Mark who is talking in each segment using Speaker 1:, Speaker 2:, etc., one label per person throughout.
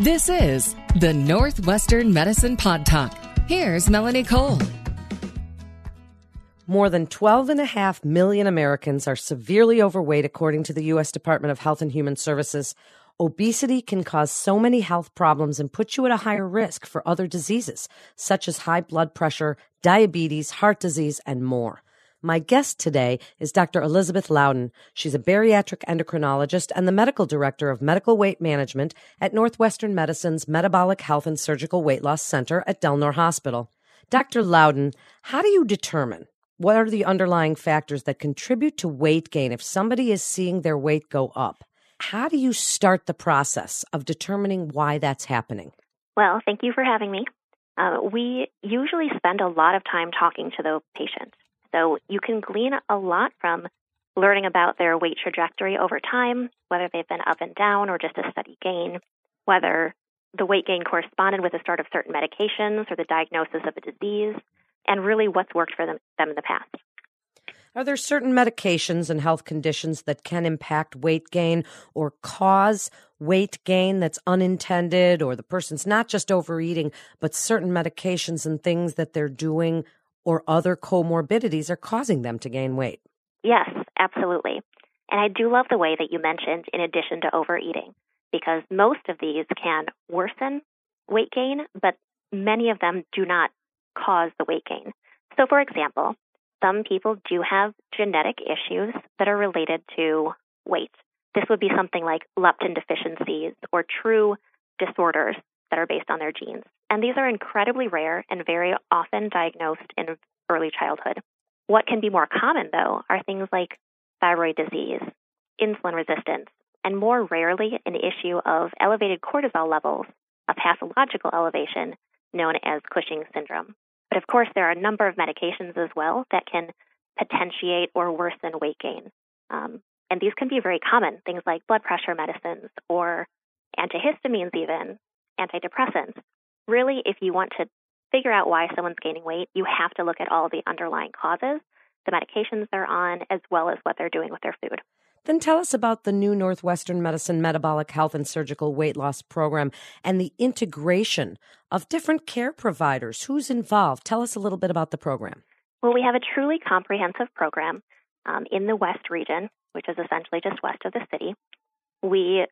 Speaker 1: This is the Northwestern Medicine Pod Talk. Here's Melanie Cole.
Speaker 2: More than 12.5 million Americans are severely overweight, according to the U.S. Department of Health and Human Services. Obesity can cause so many health problems and put you at a higher risk for other diseases, such as high blood pressure, diabetes, heart disease, and more. My guest today is Dr. Elizabeth Lowden. She's a bariatric endocrinologist and the medical director of medical weight management at Northwestern Medicine's Metabolic Health and Surgical Weight Loss Center at Delnor Hospital. Dr. Lowden, how do you determine what are the underlying factors that contribute to weight gain if somebody is seeing their weight go up? How do you start the process of determining why that's happening?
Speaker 3: Well, thank you for having me. Uh, we usually spend a lot of time talking to the patient. So you can glean a lot from learning about their weight trajectory over time, whether they've been up and down or just a steady gain, whether the weight gain corresponded with the start of certain medications or the diagnosis of a disease, and really what's worked for them, them in the past.
Speaker 2: Are there certain medications and health conditions that can impact weight gain or cause weight gain that's unintended, or the person's not just overeating, but certain medications and things that they're doing or other comorbidities are causing them to gain weight.
Speaker 3: Yes, absolutely. And I do love the way that you mentioned in addition to overeating, because most of these can worsen weight gain, but many of them do not cause the weight gain. So, for example, some people do have genetic issues that are related to weight. This would be something like leptin deficiencies or true disorders that are based on their genes. And these are incredibly rare and very often diagnosed in early childhood. What can be more common, though, are things like thyroid disease, insulin resistance, and more rarely an issue of elevated cortisol levels, a pathological elevation known as Cushing syndrome. But of course, there are a number of medications as well that can potentiate or worsen weight gain. Um, and these can be very common, things like blood pressure medicines or antihistamines, even antidepressants. Really, if you want to figure out why someone's gaining weight, you have to look at all the underlying causes, the medications they're on, as well as what they're doing with their food.
Speaker 2: Then tell us about the new Northwestern Medicine Metabolic Health and Surgical Weight Loss Program and the integration of different care providers. Who's involved? Tell us a little bit about the program.
Speaker 3: Well, we have a truly comprehensive program um, in the West region, which is essentially just west of the city. We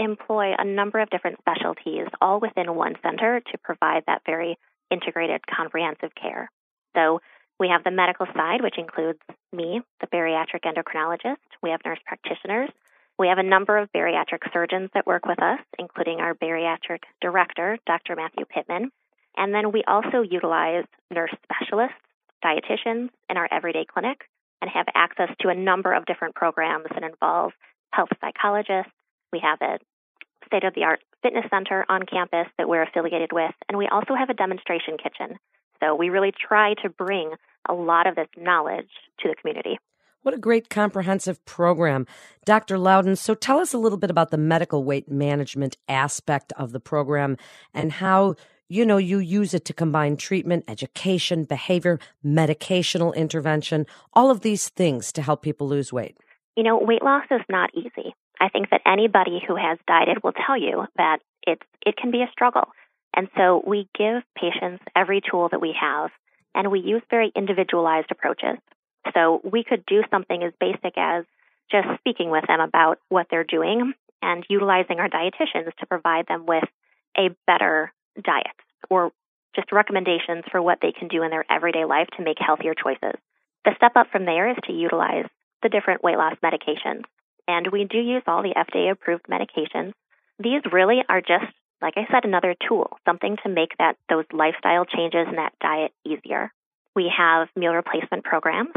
Speaker 3: employ a number of different specialties all within one center to provide that very integrated, comprehensive care. So we have the medical side, which includes me, the bariatric endocrinologist. We have nurse practitioners. We have a number of bariatric surgeons that work with us, including our bariatric director, Dr. Matthew Pittman. And then we also utilize nurse specialists, dietitians in our everyday clinic, and have access to a number of different programs that involve health psychologists. We have a state of the art fitness center on campus that we're affiliated with, and we also have a demonstration kitchen. So we really try to bring a lot of this knowledge to the community.
Speaker 2: What a great comprehensive program. Dr. Lowden, so tell us a little bit about the medical weight management aspect of the program and how you know you use it to combine treatment, education, behavior, medicational intervention, all of these things to help people lose weight.
Speaker 3: You know, weight loss is not easy. I think that anybody who has dieted will tell you that it's it can be a struggle. And so we give patients every tool that we have and we use very individualized approaches. So we could do something as basic as just speaking with them about what they're doing and utilizing our dietitians to provide them with a better diet or just recommendations for what they can do in their everyday life to make healthier choices. The step up from there is to utilize the different weight loss medications. And we do use all the FDA approved medications. These really are just, like I said, another tool, something to make that those lifestyle changes and that diet easier. We have meal replacement programs,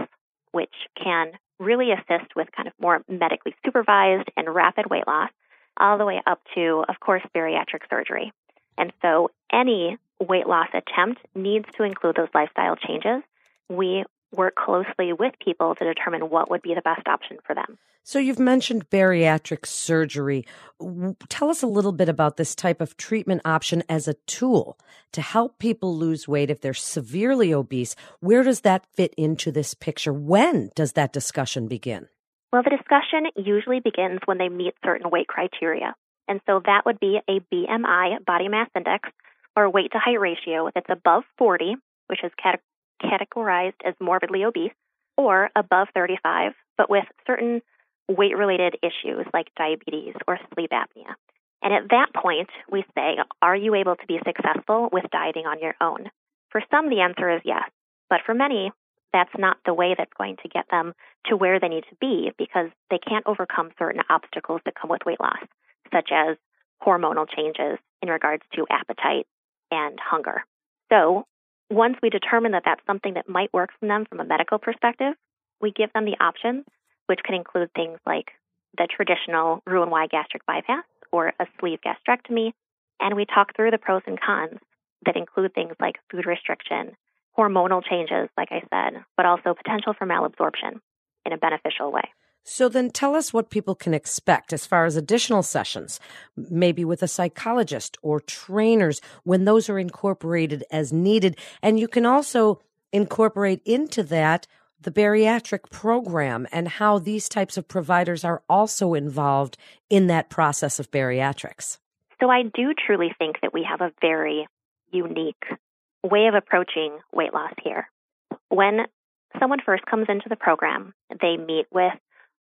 Speaker 3: which can really assist with kind of more medically supervised and rapid weight loss, all the way up to, of course, bariatric surgery. And so any weight loss attempt needs to include those lifestyle changes. We work closely with people to determine what would be the best option for them.
Speaker 2: So, you've mentioned bariatric surgery. Tell us a little bit about this type of treatment option as a tool to help people lose weight if they're severely obese. Where does that fit into this picture? When does that discussion begin?
Speaker 3: Well, the discussion usually begins when they meet certain weight criteria. And so that would be a BMI, body mass index, or weight to height ratio that's above 40, which is categorized as morbidly obese, or above 35, but with certain weight related issues like diabetes or sleep apnea. And at that point, we say, are you able to be successful with dieting on your own? For some, the answer is yes. But for many, that's not the way that's going to get them to where they need to be because they can't overcome certain obstacles that come with weight loss, such as hormonal changes in regards to appetite and hunger. So, once we determine that that's something that might work for them from a medical perspective, we give them the options, which can include things like the traditional Roux-en-Y gastric bypass or a sleeve gastrectomy, and we talk through the pros and cons that include things like food restriction, hormonal changes, like I said, but also potential for malabsorption in a beneficial way.
Speaker 2: So then tell us what people can expect as far as additional sessions, maybe with a psychologist or trainers when those are incorporated as needed. And you can also incorporate into that the bariatric program and how these types of providers are also involved in that process of bariatrics.
Speaker 3: So I do truly think that we have a very unique way of approaching weight loss here. When someone first comes into the program, they meet with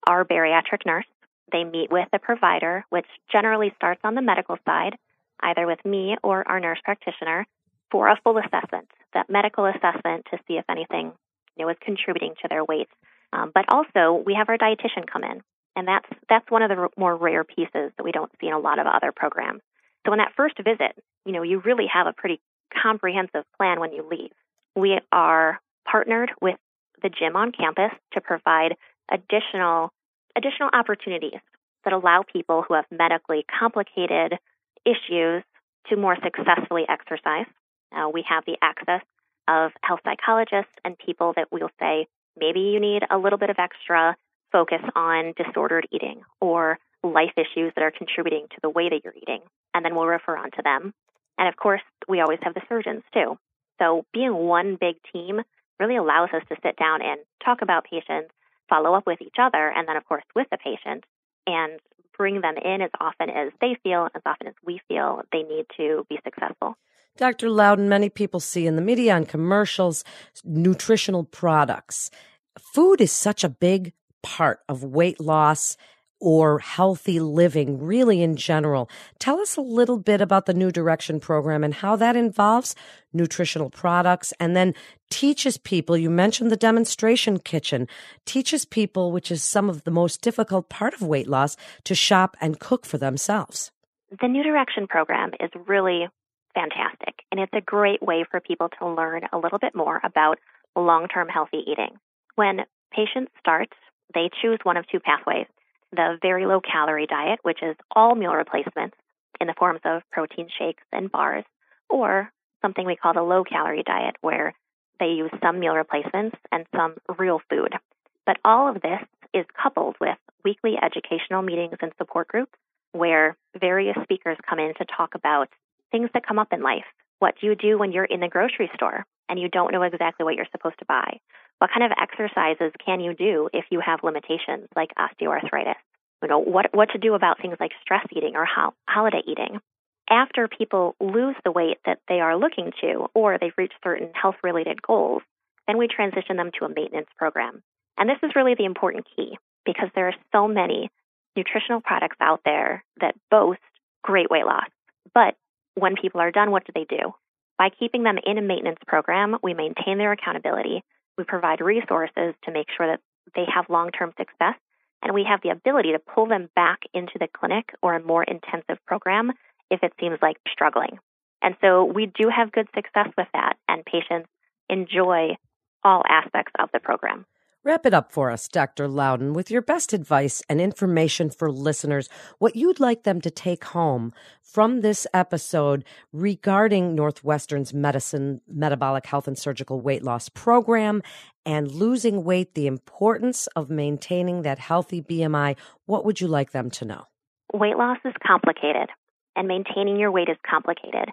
Speaker 3: our bariatric nurse. They meet with a provider, which generally starts on the medical side, either with me or our nurse practitioner, for a full assessment, that medical assessment to see if anything you know, is contributing to their weight. Um, but also, we have our dietitian come in, and that's that's one of the r- more rare pieces that we don't see in a lot of other programs. So in that first visit, you know, you really have a pretty comprehensive plan when you leave. We are partnered with the gym on campus to provide additional additional opportunities that allow people who have medically complicated issues to more successfully exercise. Uh, we have the access of health psychologists and people that will say maybe you need a little bit of extra focus on disordered eating or life issues that are contributing to the way that you're eating, and then we'll refer on to them. And of course, we always have the surgeons too. So being one big team really allows us to sit down and talk about patients, follow up with each other, and then, of course, with the patient, and bring them in as often as they feel, as often as we feel they need to be successful.
Speaker 2: Dr. Lowden, many people see in the media and commercials nutritional products. Food is such a big part of weight loss or healthy living, really in general. Tell us a little bit about the New Direction program and how that involves nutritional products and then teaches people, you mentioned the demonstration kitchen, teaches people, which is some of the most difficult part of weight loss, to shop and cook for themselves.
Speaker 3: The New Direction program is really fantastic, and it's a great way for people to learn a little bit more about long term healthy eating. When patients start, they choose one of two pathways the very low calorie diet, which is all meal replacements in the forms of protein shakes and bars, or something we call the low calorie diet, where they use some meal replacements and some real food. But all of this is coupled with weekly educational meetings and support groups where various speakers come in to talk about things that come up in life. What do you do when you're in the grocery store and you don't know exactly what you're supposed to buy? What kind of exercises can you do if you have limitations like osteoarthritis? You know, what, what to do about things like stress eating or ho- holiday eating. After people lose the weight that they are looking to, or they've reached certain health related goals, then we transition them to a maintenance program. And this is really the important key because there are so many nutritional products out there that boast great weight loss. But when people are done, what do they do? By keeping them in a maintenance program, we maintain their accountability. We provide resources to make sure that they have long term success, and we have the ability to pull them back into the clinic or a more intensive program if it seems like they're struggling. And so we do have good success with that, and patients enjoy all aspects of the program.
Speaker 2: Wrap it up for us, Dr. Lowden, with your best advice and information for listeners, what you'd like them to take home from this episode regarding Northwestern's medicine, metabolic health and surgical weight loss program and losing weight, the importance of maintaining that healthy BMI. What would you like them to know?
Speaker 3: Weight loss is complicated and maintaining your weight is complicated.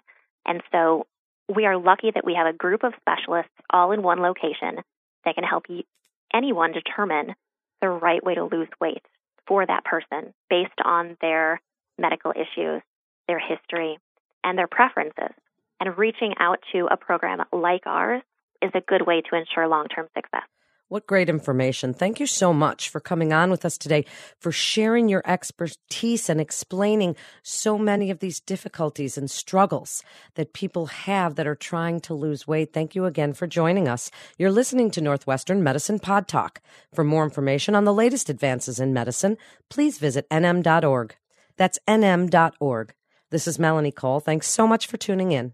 Speaker 3: And so we are lucky that we have a group of specialists all in one location that can help you anyone determine the right way to lose weight for that person based on their medical issues, their history, and their preferences. And reaching out to a program like ours is a good way to ensure long term success.
Speaker 2: What great information. Thank you so much for coming on with us today, for sharing your expertise and explaining so many of these difficulties and struggles that people have that are trying to lose weight. Thank you again for joining us. You're listening to Northwestern Medicine Pod Talk. For more information on the latest advances in medicine, please visit nm.org. That's nm.org. This is Melanie Cole. Thanks so much for tuning in.